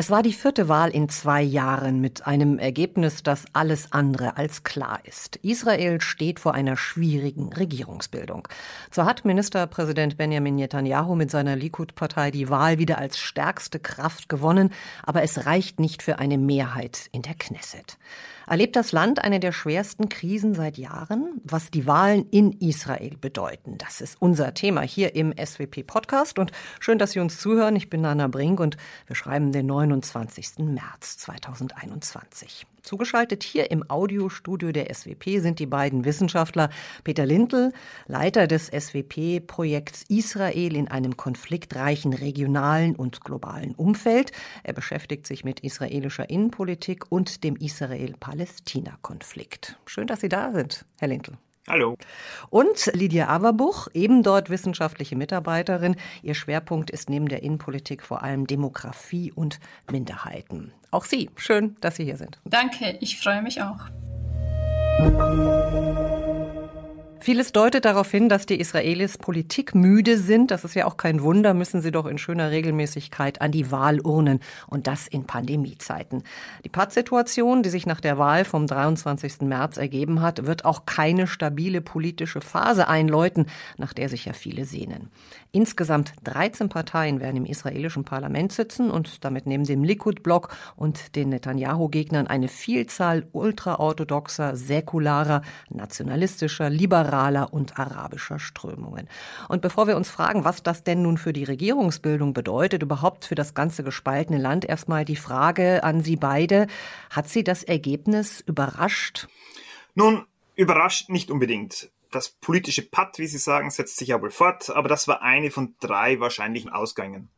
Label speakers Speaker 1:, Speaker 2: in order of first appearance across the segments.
Speaker 1: Es war die vierte Wahl in zwei Jahren mit einem Ergebnis, das alles andere als klar ist. Israel steht vor einer schwierigen Regierungsbildung. Zwar hat Ministerpräsident Benjamin Netanyahu mit seiner Likud-Partei die Wahl wieder als stärkste Kraft gewonnen, aber es reicht nicht für eine Mehrheit in der Knesset. Erlebt das Land eine der schwersten Krisen seit Jahren? Was die Wahlen in Israel bedeuten, das ist unser Thema hier im SWP-Podcast. Und schön, dass Sie uns zuhören. Ich bin Nana Brink und wir schreiben den 29. März 2021. Zugeschaltet hier im Audiostudio der SWP sind die beiden Wissenschaftler Peter Lindl, Leiter des SWP-Projekts Israel in einem konfliktreichen regionalen und globalen Umfeld. Er beschäftigt sich mit israelischer Innenpolitik und dem Israel-Palästina-Konflikt. Schön, dass Sie da sind, Herr Lindl.
Speaker 2: Hallo.
Speaker 1: Und Lydia Averbuch, eben dort wissenschaftliche Mitarbeiterin. Ihr Schwerpunkt ist neben der Innenpolitik vor allem Demografie und Minderheiten. Auch Sie, schön, dass Sie hier sind.
Speaker 3: Danke, ich freue mich auch.
Speaker 1: Vieles deutet darauf hin, dass die Israelis politikmüde sind. Das ist ja auch kein Wunder, müssen sie doch in schöner Regelmäßigkeit an die Wahlurnen und das in Pandemiezeiten. Die Pattsituation, die sich nach der Wahl vom 23. März ergeben hat, wird auch keine stabile politische Phase einläuten, nach der sich ja viele sehnen. Insgesamt 13 Parteien werden im israelischen Parlament sitzen und damit neben dem Likud-Block und den Netanyahu-Gegnern eine Vielzahl ultraorthodoxer, säkularer, nationalistischer, liberaler und arabischer Strömungen. Und bevor wir uns fragen, was das denn nun für die Regierungsbildung bedeutet, überhaupt für das ganze gespaltene Land, erstmal die Frage an Sie beide. Hat Sie das Ergebnis überrascht?
Speaker 2: Nun, überrascht nicht unbedingt das politische Patt, wie Sie sagen, setzt sich ja wohl fort, aber das war eine von drei wahrscheinlichen Ausgängen.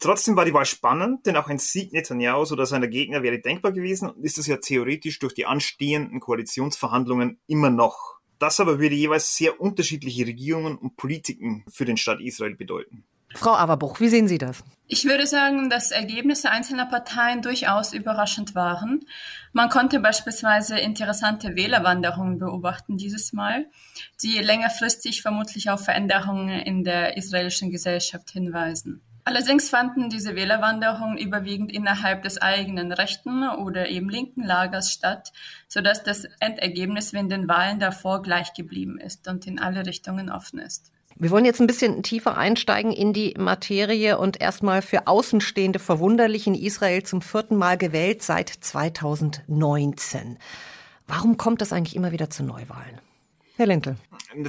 Speaker 2: Trotzdem war die Wahl spannend, denn auch ein Sieg Netanyahu oder seiner Gegner wäre denkbar gewesen und ist es ja theoretisch durch die anstehenden Koalitionsverhandlungen immer noch. Das aber würde jeweils sehr unterschiedliche Regierungen und Politiken für den Staat Israel bedeuten.
Speaker 1: Frau Averbuch, wie sehen Sie das?
Speaker 3: Ich würde sagen, dass Ergebnisse einzelner Parteien durchaus überraschend waren. Man konnte beispielsweise interessante Wählerwanderungen beobachten dieses Mal, die längerfristig vermutlich auf Veränderungen in der israelischen Gesellschaft hinweisen. Allerdings fanden diese Wählerwanderungen überwiegend innerhalb des eigenen rechten oder eben linken Lagers statt, sodass das Endergebnis wie in den Wahlen davor gleich geblieben ist und in alle Richtungen offen ist.
Speaker 1: Wir wollen jetzt ein bisschen tiefer einsteigen in die Materie und erstmal für Außenstehende verwunderlich in Israel zum vierten Mal gewählt seit 2019. Warum kommt es eigentlich immer wieder zu Neuwahlen? Herr Lentel.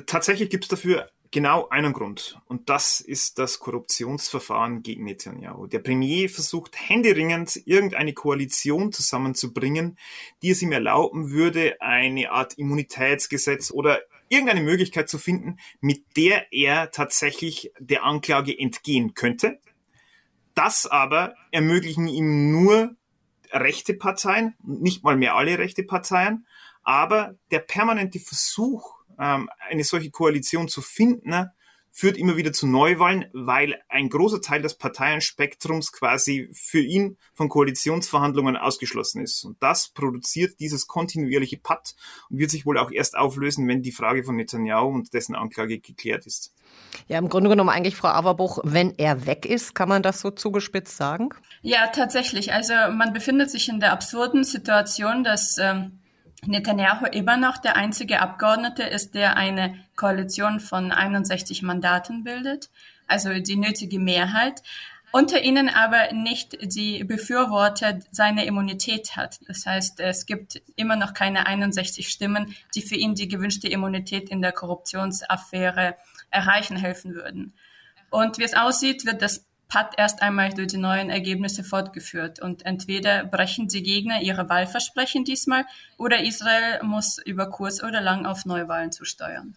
Speaker 2: Tatsächlich gibt es dafür genau einen Grund. Und das ist das Korruptionsverfahren gegen Netanyahu. Der Premier versucht händeringend, irgendeine Koalition zusammenzubringen, die es ihm erlauben würde, eine Art Immunitätsgesetz oder irgendeine Möglichkeit zu finden, mit der er tatsächlich der Anklage entgehen könnte. Das aber ermöglichen ihm nur rechte Parteien, nicht mal mehr alle rechte Parteien, aber der permanente Versuch, ähm, eine solche Koalition zu finden, führt immer wieder zu Neuwahlen, weil ein großer Teil des Parteienspektrums quasi für ihn von Koalitionsverhandlungen ausgeschlossen ist. Und das produziert dieses kontinuierliche Patt und wird sich wohl auch erst auflösen, wenn die Frage von Netanyahu und dessen Anklage geklärt ist.
Speaker 1: Ja, im Grunde genommen eigentlich, Frau Averbuch, wenn er weg ist, kann man das so zugespitzt sagen?
Speaker 3: Ja, tatsächlich. Also man befindet sich in der absurden Situation, dass ähm, Netanyahu immer noch der einzige Abgeordnete ist, der eine Koalition von 61 Mandaten bildet, also die nötige Mehrheit, unter ihnen aber nicht die Befürworter seiner Immunität hat. Das heißt, es gibt immer noch keine 61 Stimmen, die für ihn die gewünschte Immunität in der Korruptionsaffäre erreichen helfen würden. Und wie es aussieht, wird das hat erst einmal durch die neuen Ergebnisse fortgeführt. Und entweder brechen die Gegner ihre Wahlversprechen diesmal oder Israel muss über kurz oder lang auf Neuwahlen zusteuern.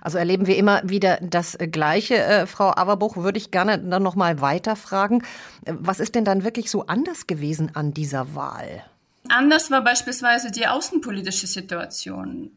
Speaker 1: Also erleben wir immer wieder das Gleiche. Äh, Frau Averbuch, würde ich gerne dann noch mal weiterfragen. Was ist denn dann wirklich so anders gewesen an dieser Wahl?
Speaker 3: Anders war beispielsweise die außenpolitische Situation.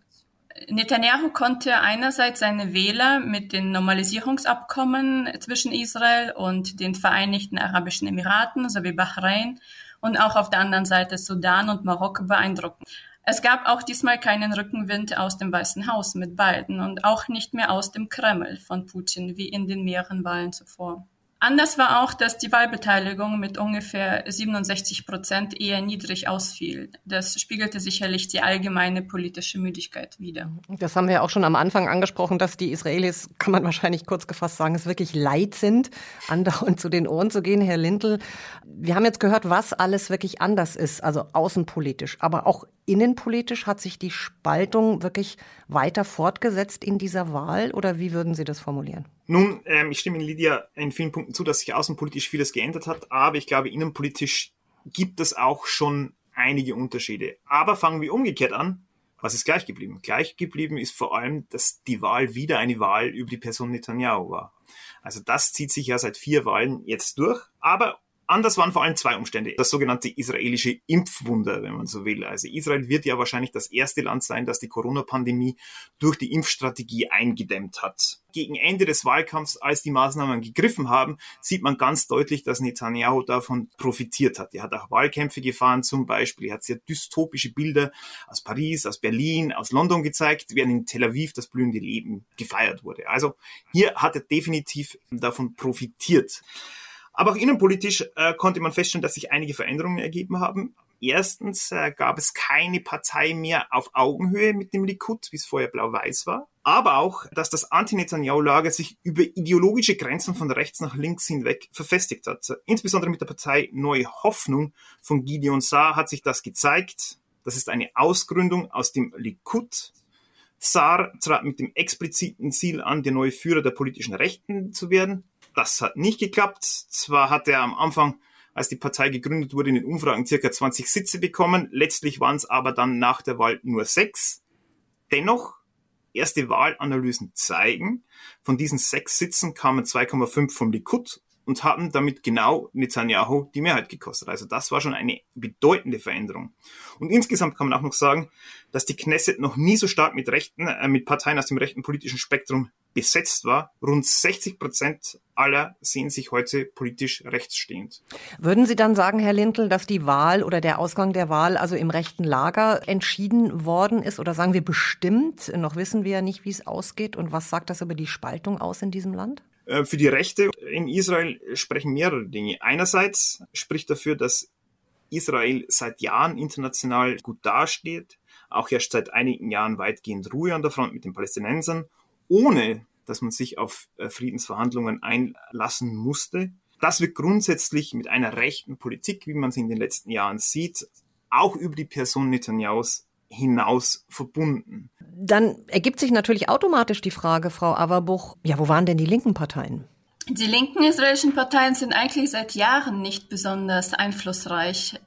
Speaker 3: Netanyahu konnte einerseits seine Wähler mit den Normalisierungsabkommen zwischen Israel und den Vereinigten Arabischen Emiraten sowie Bahrain und auch auf der anderen Seite Sudan und Marokko beeindrucken. Es gab auch diesmal keinen Rückenwind aus dem Weißen Haus mit beiden und auch nicht mehr aus dem Kreml von Putin wie in den mehreren Wahlen zuvor. Anders war auch, dass die Wahlbeteiligung mit ungefähr 67 Prozent eher niedrig ausfiel. Das spiegelte sicherlich die allgemeine politische Müdigkeit wider.
Speaker 1: Das haben wir auch schon am Anfang angesprochen, dass die Israelis, kann man wahrscheinlich kurz gefasst sagen, es wirklich leid sind, andauernd zu den Ohren zu gehen. Herr Lindl, wir haben jetzt gehört, was alles wirklich anders ist, also außenpolitisch, aber auch innenpolitisch hat sich die Spaltung wirklich weiter fortgesetzt in dieser Wahl oder wie würden Sie das formulieren?
Speaker 2: Nun, ähm, ich stimme Ihnen, Lydia, in vielen Punkten zu, dass sich außenpolitisch vieles geändert hat, aber ich glaube, innenpolitisch gibt es auch schon einige Unterschiede. Aber fangen wir umgekehrt an. Was ist gleich geblieben? Gleich geblieben ist vor allem, dass die Wahl wieder eine Wahl über die Person Netanyahu war. Also das zieht sich ja seit vier Wahlen jetzt durch. Aber Anders waren vor allem zwei Umstände. Das sogenannte israelische Impfwunder, wenn man so will. Also Israel wird ja wahrscheinlich das erste Land sein, das die Corona-Pandemie durch die Impfstrategie eingedämmt hat. Gegen Ende des Wahlkampfs, als die Maßnahmen gegriffen haben, sieht man ganz deutlich, dass Netanyahu davon profitiert hat. Er hat auch Wahlkämpfe gefahren zum Beispiel. Er hat sehr dystopische Bilder aus Paris, aus Berlin, aus London gezeigt, während in Tel Aviv das blühende Leben gefeiert wurde. Also hier hat er definitiv davon profitiert. Aber auch innenpolitisch äh, konnte man feststellen, dass sich einige Veränderungen ergeben haben. Erstens äh, gab es keine Partei mehr auf Augenhöhe mit dem Likud, wie es vorher blau-weiß war. Aber auch, dass das Anti-Netanyahu-Lager sich über ideologische Grenzen von rechts nach links hinweg verfestigt hat. Insbesondere mit der Partei Neue Hoffnung von Gideon Saar hat sich das gezeigt. Das ist eine Ausgründung aus dem Likud. Saar trat mit dem expliziten Ziel an, der neue Führer der politischen Rechten zu werden. Das hat nicht geklappt. Zwar hat er am Anfang, als die Partei gegründet wurde, in den Umfragen circa 20 Sitze bekommen. Letztlich waren es aber dann nach der Wahl nur sechs. Dennoch, erste Wahlanalysen zeigen, von diesen sechs Sitzen kamen 2,5 vom Likud und haben damit genau Netanyahu die Mehrheit gekostet. Also das war schon eine bedeutende Veränderung. Und insgesamt kann man auch noch sagen, dass die Knesset noch nie so stark mit Rechten, äh, mit Parteien aus dem rechten politischen Spektrum besetzt war. Rund 60 Prozent aller sehen sich heute politisch rechtsstehend.
Speaker 1: Würden Sie dann sagen, Herr Lindl, dass die Wahl oder der Ausgang der Wahl also im rechten Lager entschieden worden ist? Oder sagen wir bestimmt? Noch wissen wir ja nicht, wie es ausgeht. Und was sagt das über die Spaltung aus in diesem Land?
Speaker 2: Äh, für die Rechte in Israel sprechen mehrere Dinge. Einerseits spricht dafür, dass Israel seit Jahren international gut dasteht, auch erst seit einigen Jahren weitgehend Ruhe an der Front mit den Palästinensern ohne dass man sich auf äh, Friedensverhandlungen einlassen musste. Das wird grundsätzlich mit einer rechten Politik, wie man sie in den letzten Jahren sieht, auch über die Person Netanyahus hinaus verbunden.
Speaker 1: Dann ergibt sich natürlich automatisch die Frage, Frau Averbuch, ja, wo waren denn die linken Parteien?
Speaker 3: Die linken israelischen Parteien sind eigentlich seit Jahren nicht besonders einflussreich.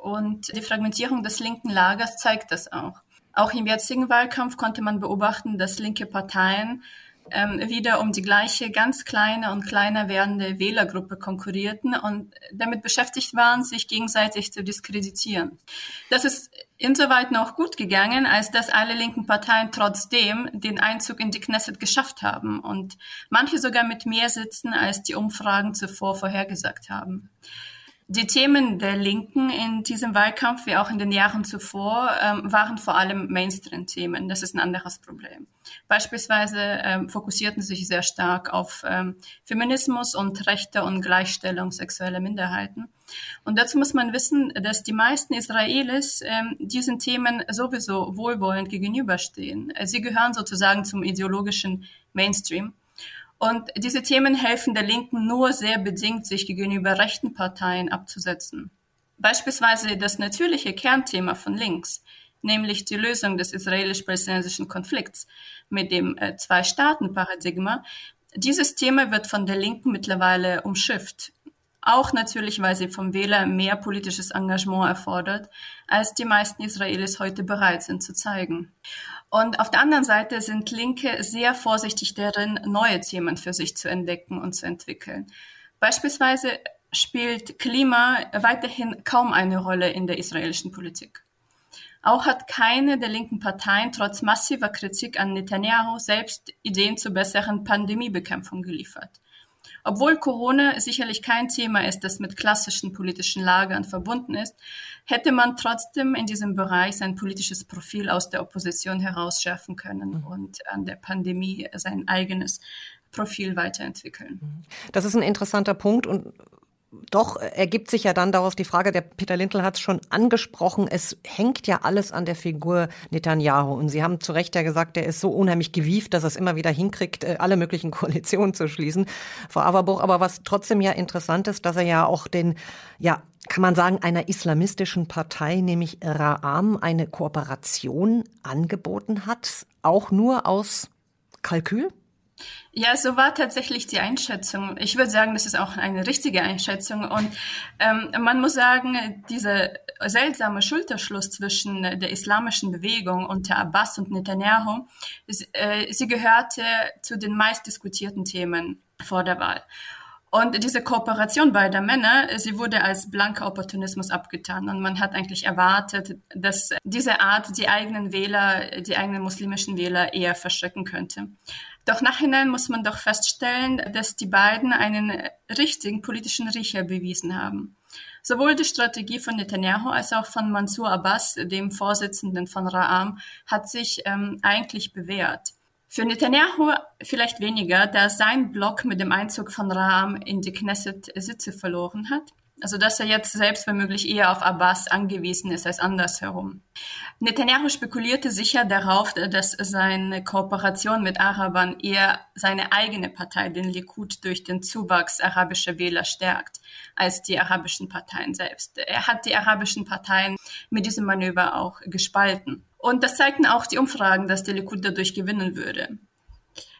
Speaker 3: Und die Fragmentierung des linken Lagers zeigt das auch. Auch im jetzigen Wahlkampf konnte man beobachten, dass linke Parteien ähm, wieder um die gleiche ganz kleine und kleiner werdende Wählergruppe konkurrierten und damit beschäftigt waren, sich gegenseitig zu diskreditieren. Das ist insoweit noch gut gegangen, als dass alle linken Parteien trotzdem den Einzug in die Knesset geschafft haben und manche sogar mit mehr sitzen, als die Umfragen zuvor vorhergesagt haben. Die Themen der Linken in diesem Wahlkampf, wie auch in den Jahren zuvor, ähm, waren vor allem Mainstream-Themen. Das ist ein anderes Problem. Beispielsweise ähm, fokussierten sich sehr stark auf ähm, Feminismus und Rechte und Gleichstellung sexueller Minderheiten. Und dazu muss man wissen, dass die meisten Israelis ähm, diesen Themen sowieso wohlwollend gegenüberstehen. Sie gehören sozusagen zum ideologischen Mainstream. Und diese Themen helfen der Linken nur sehr bedingt, sich gegenüber rechten Parteien abzusetzen. Beispielsweise das natürliche Kernthema von links, nämlich die Lösung des israelisch-palästinensischen Konflikts mit dem äh, Zwei-Staaten-Paradigma. Dieses Thema wird von der Linken mittlerweile umschifft. Auch natürlich, weil sie vom Wähler mehr politisches Engagement erfordert, als die meisten Israelis heute bereit sind zu zeigen. Und auf der anderen Seite sind Linke sehr vorsichtig darin, neue Themen für sich zu entdecken und zu entwickeln. Beispielsweise spielt Klima weiterhin kaum eine Rolle in der israelischen Politik. Auch hat keine der linken Parteien trotz massiver Kritik an Netanyahu selbst Ideen zur besseren Pandemiebekämpfung geliefert. Obwohl Corona sicherlich kein Thema ist, das mit klassischen politischen Lagern verbunden ist, hätte man trotzdem in diesem Bereich sein politisches Profil aus der Opposition herausschärfen können mhm. und an der Pandemie sein eigenes Profil weiterentwickeln.
Speaker 1: Das ist ein interessanter Punkt und doch ergibt sich ja dann daraus die Frage, der Peter Lindl hat es schon angesprochen, es hängt ja alles an der Figur Netanyahu. Und Sie haben zu Recht ja gesagt, der ist so unheimlich gewieft, dass er es immer wieder hinkriegt, äh, alle möglichen Koalitionen zu schließen. Frau Averbuch, aber was trotzdem ja interessant ist, dass er ja auch den, ja, kann man sagen, einer islamistischen Partei, nämlich Ra'am, eine Kooperation angeboten hat, auch nur aus Kalkül?
Speaker 3: Ja, so war tatsächlich die Einschätzung. Ich würde sagen, das ist auch eine richtige Einschätzung. Und ähm, man muss sagen, dieser seltsame Schulterschluss zwischen der islamischen Bewegung unter Abbas und Netanyahu, ist, äh, sie gehörte zu den meistdiskutierten Themen vor der Wahl. Und diese Kooperation beider Männer, sie wurde als blanker Opportunismus abgetan. Und man hat eigentlich erwartet, dass diese Art die eigenen Wähler, die eigenen muslimischen Wähler eher verschrecken könnte. Doch nachhinein muss man doch feststellen, dass die beiden einen richtigen politischen Riecher bewiesen haben. Sowohl die Strategie von Netanyahu als auch von Mansour Abbas, dem Vorsitzenden von Ra'am, hat sich ähm, eigentlich bewährt. Für Netanyahu vielleicht weniger, da sein Block mit dem Einzug von Ra'am in die Knesset Sitze verloren hat. Also dass er jetzt selbst womöglich eher auf Abbas angewiesen ist als andersherum. Netanyahu spekulierte sicher darauf, dass seine Kooperation mit Arabern eher seine eigene Partei, den Likud, durch den Zuwachs arabischer Wähler stärkt, als die arabischen Parteien selbst. Er hat die arabischen Parteien mit diesem Manöver auch gespalten. Und das zeigten auch die Umfragen, dass der Likud dadurch gewinnen würde.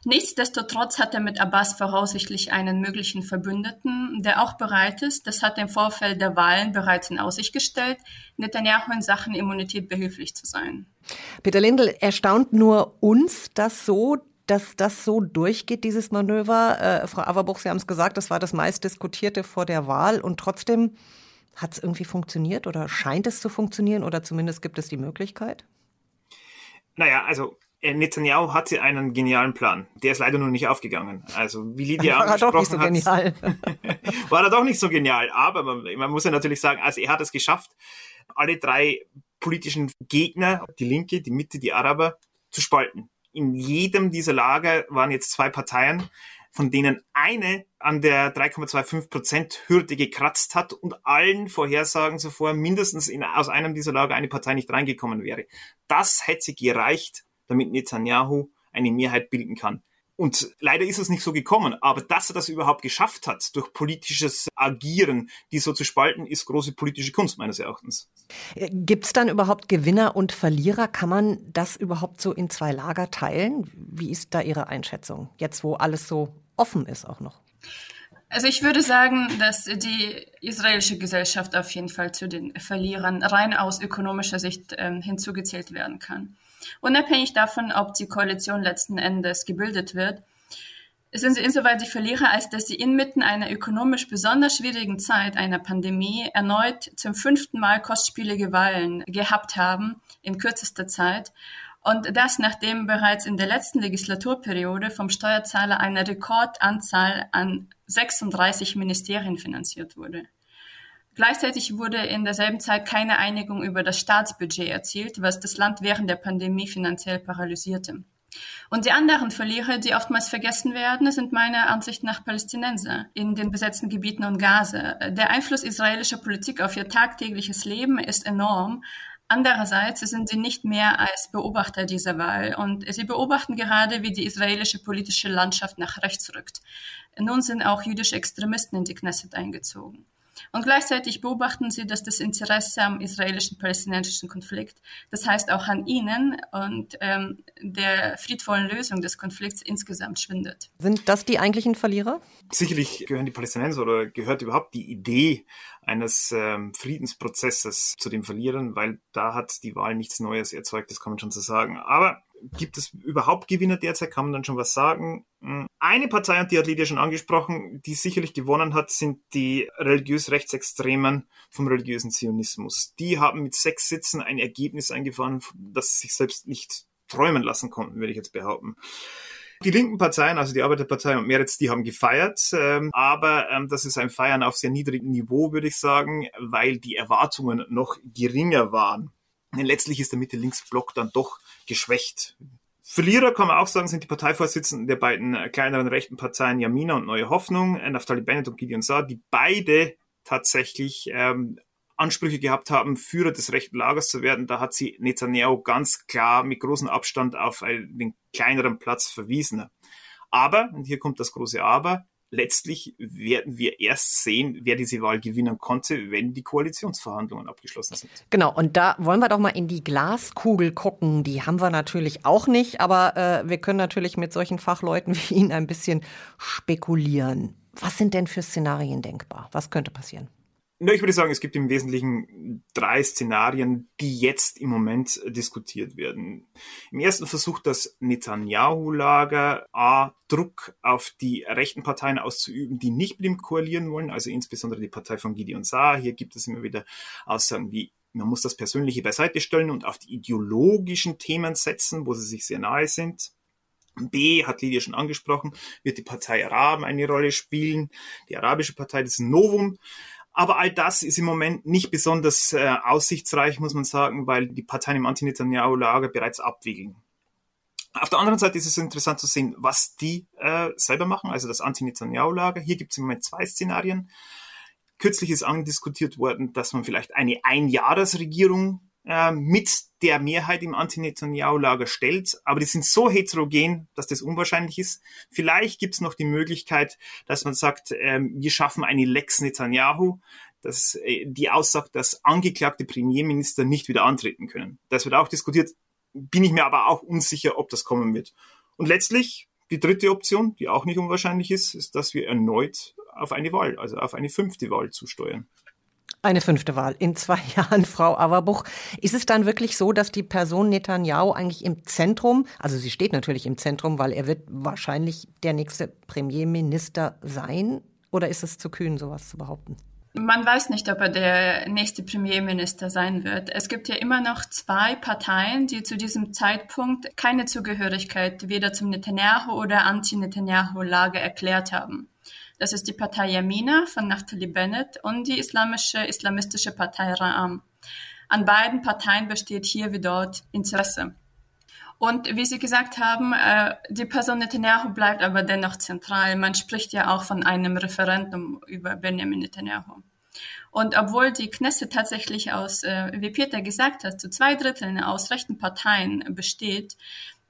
Speaker 3: Nichtsdestotrotz hat er mit Abbas voraussichtlich einen möglichen Verbündeten, der auch bereit ist, das hat er im Vorfeld der Wahlen bereits in Aussicht gestellt, Netanyahu in Sachen Immunität behilflich zu sein.
Speaker 1: Peter Lindl, erstaunt nur uns das so, dass das so durchgeht, dieses Manöver. Äh, Frau Averbuch, Sie haben es gesagt, das war das meistdiskutierte vor der Wahl und trotzdem hat es irgendwie funktioniert oder scheint es zu funktionieren oder zumindest gibt es die Möglichkeit?
Speaker 2: Naja, also Netanyahu hatte einen genialen Plan. Der ist leider nur nicht aufgegangen. Also wie Lydia war angesprochen er doch nicht so hat, war er doch nicht so genial. Aber man, man, muss ja natürlich sagen, also er hat es geschafft, alle drei politischen Gegner, die Linke, die Mitte, die Araber, zu spalten. In jedem dieser Lager waren jetzt zwei Parteien, von denen eine an der 3,25 Prozent Hürde gekratzt hat und allen Vorhersagen zuvor mindestens in, aus einem dieser Lager eine Partei nicht reingekommen wäre. Das hätte gereicht, damit Netanyahu eine Mehrheit bilden kann. Und leider ist es nicht so gekommen. Aber dass er das überhaupt geschafft hat, durch politisches Agieren, die so zu spalten, ist große politische Kunst meines Erachtens.
Speaker 1: Gibt es dann überhaupt Gewinner und Verlierer? Kann man das überhaupt so in zwei Lager teilen? Wie ist da Ihre Einschätzung, jetzt wo alles so offen ist auch noch?
Speaker 3: Also ich würde sagen, dass die israelische Gesellschaft auf jeden Fall zu den Verlierern rein aus ökonomischer Sicht äh, hinzugezählt werden kann. Unabhängig davon, ob die Koalition letzten Endes gebildet wird, sind sie insoweit die Verlierer, als dass sie inmitten einer ökonomisch besonders schwierigen Zeit, einer Pandemie, erneut zum fünften Mal kostspielige Wahlen gehabt haben in kürzester Zeit. Und das, nachdem bereits in der letzten Legislaturperiode vom Steuerzahler eine Rekordanzahl an 36 Ministerien finanziert wurde. Gleichzeitig wurde in derselben Zeit keine Einigung über das Staatsbudget erzielt, was das Land während der Pandemie finanziell paralysierte. Und die anderen Verlierer, die oftmals vergessen werden, sind meiner Ansicht nach Palästinenser in den besetzten Gebieten und Gaza. Der Einfluss israelischer Politik auf ihr tagtägliches Leben ist enorm. Andererseits sind sie nicht mehr als Beobachter dieser Wahl und sie beobachten gerade, wie die israelische politische Landschaft nach rechts rückt. Nun sind auch jüdische Extremisten in die Knesset eingezogen. Und gleichzeitig beobachten sie, dass das Interesse am israelischen-palästinensischen Konflikt, das heißt auch an ihnen und ähm, der friedvollen Lösung des Konflikts insgesamt schwindet.
Speaker 1: Sind das die eigentlichen Verlierer?
Speaker 2: Sicherlich gehören die Palästinenser oder gehört überhaupt die Idee eines ähm, Friedensprozesses zu den Verlierern, weil da hat die Wahl nichts Neues erzeugt, das kann man schon so sagen. Aber gibt es überhaupt Gewinner derzeit? Kann man dann schon was sagen? Hm. Eine Partei, und die hat Lydia schon angesprochen, die sicherlich gewonnen hat, sind die religiös Rechtsextremen vom religiösen Zionismus. Die haben mit sechs Sitzen ein Ergebnis eingefahren, das sich selbst nicht träumen lassen konnten, würde ich jetzt behaupten. Die linken Parteien, also die Arbeiterpartei und Meretz, die haben gefeiert, ähm, aber ähm, das ist ein Feiern auf sehr niedrigem Niveau, würde ich sagen, weil die Erwartungen noch geringer waren. Denn letztlich ist der Mitte-Links-Block dann doch geschwächt. Verlierer kann man auch sagen, sind die Parteivorsitzenden der beiden kleineren rechten Parteien Yamina und Neue Hoffnung, Naftali Bennett und Gideon Saar, die beide tatsächlich ähm, Ansprüche gehabt haben, Führer des rechten Lagers zu werden. Da hat sie Netanyahu ganz klar mit großem Abstand auf einen kleineren Platz verwiesen. Aber, und hier kommt das große Aber, letztlich werden wir erst sehen, wer diese Wahl gewinnen konnte, wenn die Koalitionsverhandlungen abgeschlossen sind.
Speaker 1: Genau, und da wollen wir doch mal in die Glaskugel gucken. Die haben wir natürlich auch nicht, aber äh, wir können natürlich mit solchen Fachleuten wie Ihnen ein bisschen spekulieren. Was sind denn für Szenarien denkbar? Was könnte passieren?
Speaker 2: Na, ich würde sagen, es gibt im Wesentlichen drei Szenarien, die jetzt im Moment diskutiert werden. Im ersten versucht das Netanyahu-Lager A Druck auf die rechten Parteien auszuüben, die nicht mit ihm koalieren wollen, also insbesondere die Partei von Gideon Saar. Hier gibt es immer wieder Aussagen wie man muss das Persönliche beiseite stellen und auf die ideologischen Themen setzen, wo sie sich sehr nahe sind. B, hat Lydia schon angesprochen, wird die Partei Araben eine Rolle spielen. Die arabische Partei, das Novum, aber all das ist im Moment nicht besonders äh, aussichtsreich, muss man sagen, weil die Parteien im Anti-Netanyahu-Lager bereits abwiegeln. Auf der anderen Seite ist es interessant zu sehen, was die äh, selber machen, also das Anti-Netanyahu-Lager. Hier gibt es im Moment zwei Szenarien. Kürzlich ist andiskutiert worden, dass man vielleicht eine Einjahresregierung äh, mit der Mehrheit im Anti-Netanyahu-Lager stellt. Aber die sind so heterogen, dass das unwahrscheinlich ist. Vielleicht gibt es noch die Möglichkeit, dass man sagt, äh, wir schaffen eine Lex Netanyahu, dass äh, die aussagt, dass angeklagte Premierminister nicht wieder antreten können. Das wird auch diskutiert. Bin ich mir aber auch unsicher, ob das kommen wird. Und letztlich die dritte Option, die auch nicht unwahrscheinlich ist, ist, dass wir erneut auf eine Wahl, also auf eine fünfte Wahl zusteuern.
Speaker 1: Eine fünfte Wahl in zwei Jahren, Frau Averbuch. Ist es dann wirklich so, dass die Person Netanyahu eigentlich im Zentrum, also sie steht natürlich im Zentrum, weil er wird wahrscheinlich der nächste Premierminister sein? Oder ist es zu kühn, sowas zu behaupten?
Speaker 3: Man weiß nicht, ob er der nächste Premierminister sein wird. Es gibt ja immer noch zwei Parteien, die zu diesem Zeitpunkt keine Zugehörigkeit weder zum Netanyahu oder Anti-Netanyahu-Lager erklärt haben. Das ist die Partei Yamina von Naftali Bennett und die islamische islamistische Partei Ra'am. An beiden Parteien besteht hier wie dort Interesse. Und wie Sie gesagt haben, äh, die Person Netanyahu bleibt aber dennoch zentral. Man spricht ja auch von einem Referendum über Benjamin Netanyahu. Und obwohl die Knesset tatsächlich aus, äh, wie Peter gesagt hat, zu zwei Dritteln aus rechten Parteien besteht,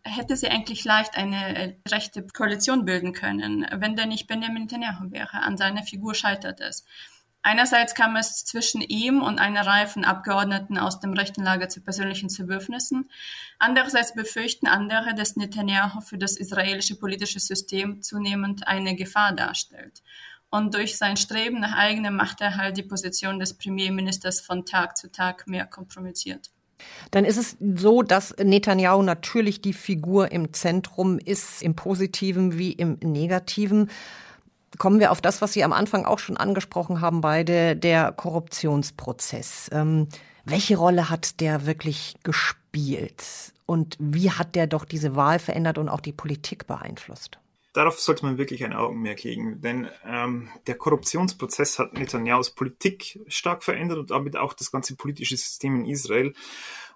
Speaker 3: hätte sie eigentlich leicht eine äh, rechte Koalition bilden können, wenn der nicht Benjamin Netanyahu wäre. An seiner Figur scheitert es. Einerseits kam es zwischen ihm und einer Reihe von Abgeordneten aus dem rechten Lager zu persönlichen Zerwürfnissen. Andererseits befürchten andere, dass Netanyahu für das israelische politische System zunehmend eine Gefahr darstellt. Und durch sein Streben nach eigenem Machterhalt die Position des Premierministers von Tag zu Tag mehr kompromittiert.
Speaker 1: Dann ist es so, dass Netanyahu natürlich die Figur im Zentrum ist, im positiven wie im negativen. Kommen wir auf das, was Sie am Anfang auch schon angesprochen haben, beide, der Korruptionsprozess. Ähm, welche Rolle hat der wirklich gespielt? Und wie hat der doch diese Wahl verändert und auch die Politik beeinflusst?
Speaker 2: Darauf sollte man wirklich ein Augenmerk legen, denn ähm, der Korruptionsprozess hat Netanyahus Politik stark verändert und damit auch das ganze politische System in Israel.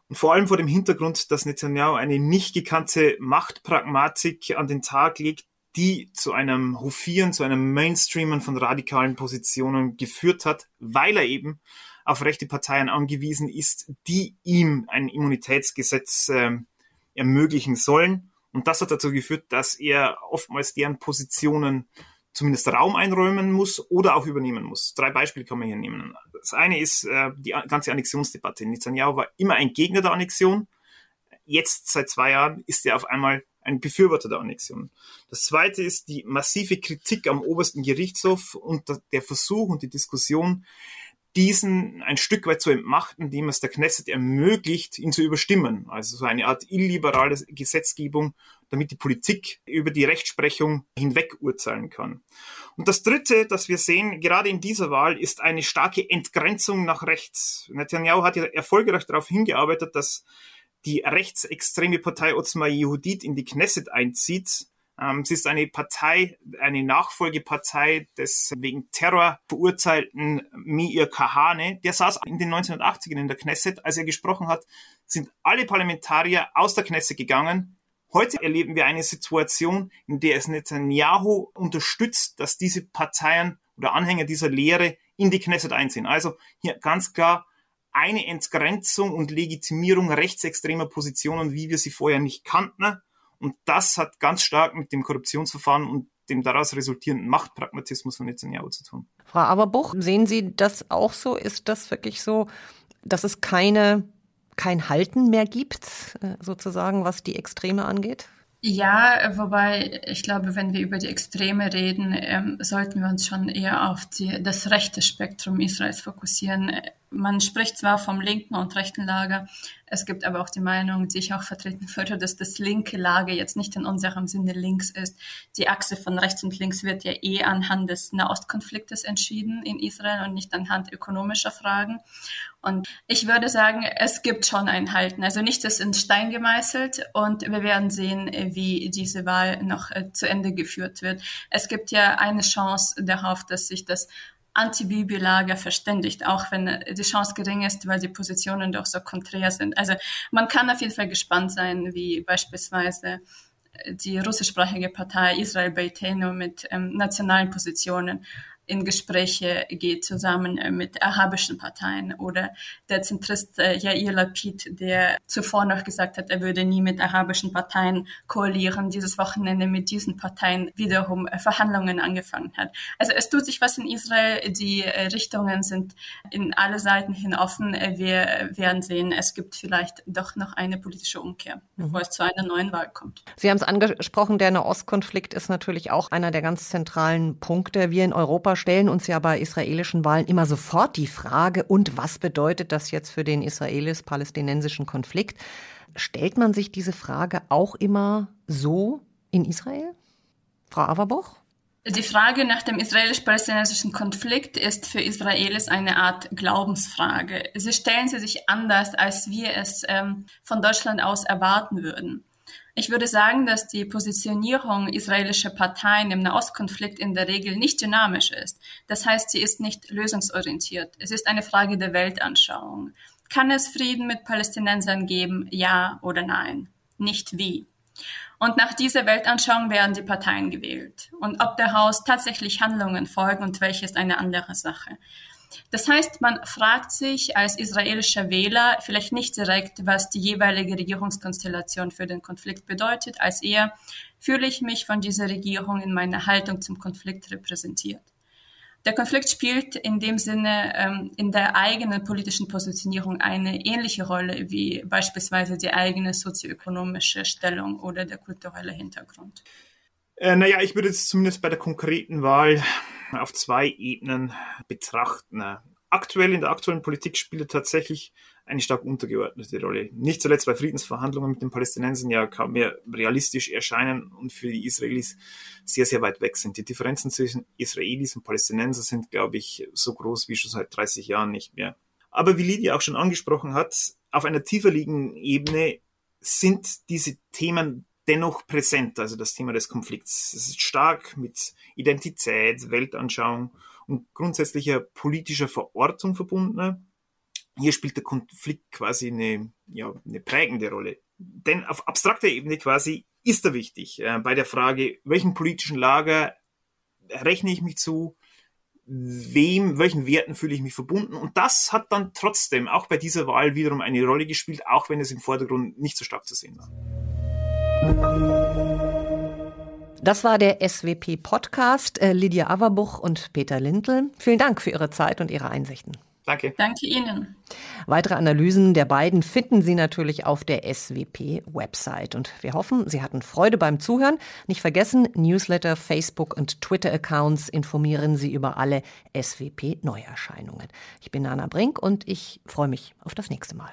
Speaker 2: Und vor allem vor dem Hintergrund, dass Netanyahu eine nicht gekannte Machtpragmatik an den Tag legt, die zu einem Hofieren, zu einem Mainstreamen von radikalen Positionen geführt hat, weil er eben auf rechte Parteien angewiesen ist, die ihm ein Immunitätsgesetz äh, ermöglichen sollen. Und das hat dazu geführt, dass er oftmals deren Positionen zumindest Raum einräumen muss oder auch übernehmen muss. Drei Beispiele kann man hier nehmen. Das eine ist äh, die ganze Annexionsdebatte. Netanyahu war immer ein Gegner der Annexion. Jetzt, seit zwei Jahren, ist er auf einmal ein Befürworter der Annexion. Das zweite ist die massive Kritik am obersten Gerichtshof und der Versuch und die Diskussion, diesen ein Stück weit zu entmachten, indem es der Knesset ermöglicht, ihn zu überstimmen. Also so eine Art illiberale Gesetzgebung, damit die Politik über die Rechtsprechung hinweg urteilen kann. Und das Dritte, das wir sehen, gerade in dieser Wahl, ist eine starke Entgrenzung nach rechts. Netanyahu hat ja erfolgreich darauf hingearbeitet, dass die rechtsextreme Partei Otzma Yehudit in die Knesset einzieht, Ähm, sie ist eine Partei, eine Nachfolgepartei des wegen Terror verurteilten Meir Kahane. Der saß in den 1980ern in der Knesset. Als er gesprochen hat, sind alle Parlamentarier aus der Knesset gegangen. Heute erleben wir eine Situation, in der es Netanyahu unterstützt, dass diese Parteien oder Anhänger dieser Lehre in die Knesset einziehen. Also hier ganz klar eine Entgrenzung und Legitimierung rechtsextremer Positionen, wie wir sie vorher nicht kannten. Und das hat ganz stark mit dem Korruptionsverfahren und dem daraus resultierenden Machtpragmatismus von Netanyahu zu tun.
Speaker 1: Frau Aberbuch, sehen Sie das auch so? Ist das wirklich so, dass es keine, kein Halten mehr gibt, äh, sozusagen, was die Extreme angeht?
Speaker 3: Ja, wobei ich glaube, wenn wir über die Extreme reden, ähm, sollten wir uns schon eher auf die, das rechte Spektrum Israels fokussieren. Man spricht zwar vom linken und rechten Lager, es gibt aber auch die Meinung, die ich auch vertreten würde, dass das linke Lager jetzt nicht in unserem Sinne links ist. Die Achse von rechts und links wird ja eh anhand des Nahostkonfliktes entschieden in Israel und nicht anhand ökonomischer Fragen. Und ich würde sagen, es gibt schon ein Halten. Also nichts ist in Stein gemeißelt und wir werden sehen, wie diese Wahl noch äh, zu Ende geführt wird. Es gibt ja eine Chance darauf, dass sich das Anti-Bibi-Lager verständigt, auch wenn die Chance gering ist, weil die Positionen doch so konträr sind. Also man kann auf jeden Fall gespannt sein, wie beispielsweise die russischsprachige Partei Israel Beitenu mit ähm, nationalen Positionen in Gespräche geht zusammen äh, mit arabischen Parteien oder der Zentrist äh, Yair Lapid, der zuvor noch gesagt hat, er würde nie mit arabischen Parteien koalieren, dieses Wochenende mit diesen Parteien wiederum äh, Verhandlungen angefangen hat. Also es tut sich was in Israel, die Richtungen sind in alle Seiten hin offen. Wir werden sehen, es gibt vielleicht doch noch eine politische Umkehr, mhm. bevor es zu einer neuen Wahl kommt.
Speaker 1: Sie haben es angesprochen, der Nahostkonflikt ist natürlich auch einer der ganz zentralen Punkte. Wir in Europa stellen uns ja bei israelischen Wahlen immer sofort die Frage, und was bedeutet das jetzt für den israelisch-palästinensischen Konflikt? Stellt man sich diese Frage auch immer so in Israel? Frau Averbuch?
Speaker 3: Die Frage nach dem israelisch-palästinensischen Konflikt ist für Israelis eine Art Glaubensfrage. Sie stellen sie sich anders, als wir es ähm, von Deutschland aus erwarten würden. Ich würde sagen, dass die Positionierung israelischer Parteien im Nahostkonflikt in der Regel nicht dynamisch ist. Das heißt, sie ist nicht lösungsorientiert. Es ist eine Frage der Weltanschauung. Kann es Frieden mit Palästinensern geben? Ja oder nein? Nicht wie. Und nach dieser Weltanschauung werden die Parteien gewählt. Und ob der Haus tatsächlich Handlungen folgen und welche ist eine andere Sache. Das heißt, man fragt sich als israelischer Wähler vielleicht nicht direkt, was die jeweilige Regierungskonstellation für den Konflikt bedeutet, als eher fühle ich mich von dieser Regierung in meiner Haltung zum Konflikt repräsentiert. Der Konflikt spielt in dem Sinne ähm, in der eigenen politischen Positionierung eine ähnliche Rolle wie beispielsweise die eigene sozioökonomische Stellung oder der kulturelle Hintergrund.
Speaker 2: Äh, naja, ich würde es zumindest bei der konkreten Wahl auf zwei Ebenen betrachten. Aktuell in der aktuellen Politik spielt tatsächlich eine stark untergeordnete Rolle. Nicht zuletzt bei Friedensverhandlungen mit den Palästinensern ja kaum mehr realistisch erscheinen und für die Israelis sehr, sehr weit weg sind. Die Differenzen zwischen Israelis und Palästinensern sind, glaube ich, so groß wie schon seit 30 Jahren nicht mehr. Aber wie Lydia auch schon angesprochen hat, auf einer tiefer liegenden Ebene sind diese Themen dennoch präsent, also das Thema des Konflikts. Es ist stark mit Identität, Weltanschauung und grundsätzlicher politischer Verortung verbunden. Hier spielt der Konflikt quasi eine, ja, eine prägende Rolle. Denn auf abstrakter Ebene quasi ist er wichtig. Äh, bei der Frage, welchen politischen Lager rechne ich mich zu, wem, welchen Werten fühle ich mich verbunden. Und das hat dann trotzdem auch bei dieser Wahl wiederum eine Rolle gespielt, auch wenn es im Vordergrund nicht so stark zu sehen war.
Speaker 1: Das war der SWP Podcast. Äh, Lydia Averbuch und Peter Lindl. Vielen Dank für Ihre Zeit und Ihre Einsichten.
Speaker 2: Danke.
Speaker 3: Danke Ihnen.
Speaker 1: Weitere Analysen der beiden finden Sie natürlich auf der SWP-Website. Und wir hoffen, Sie hatten Freude beim Zuhören. Nicht vergessen, Newsletter, Facebook und Twitter-Accounts informieren Sie über alle SWP-Neuerscheinungen. Ich bin Nana Brink und ich freue mich auf das nächste Mal.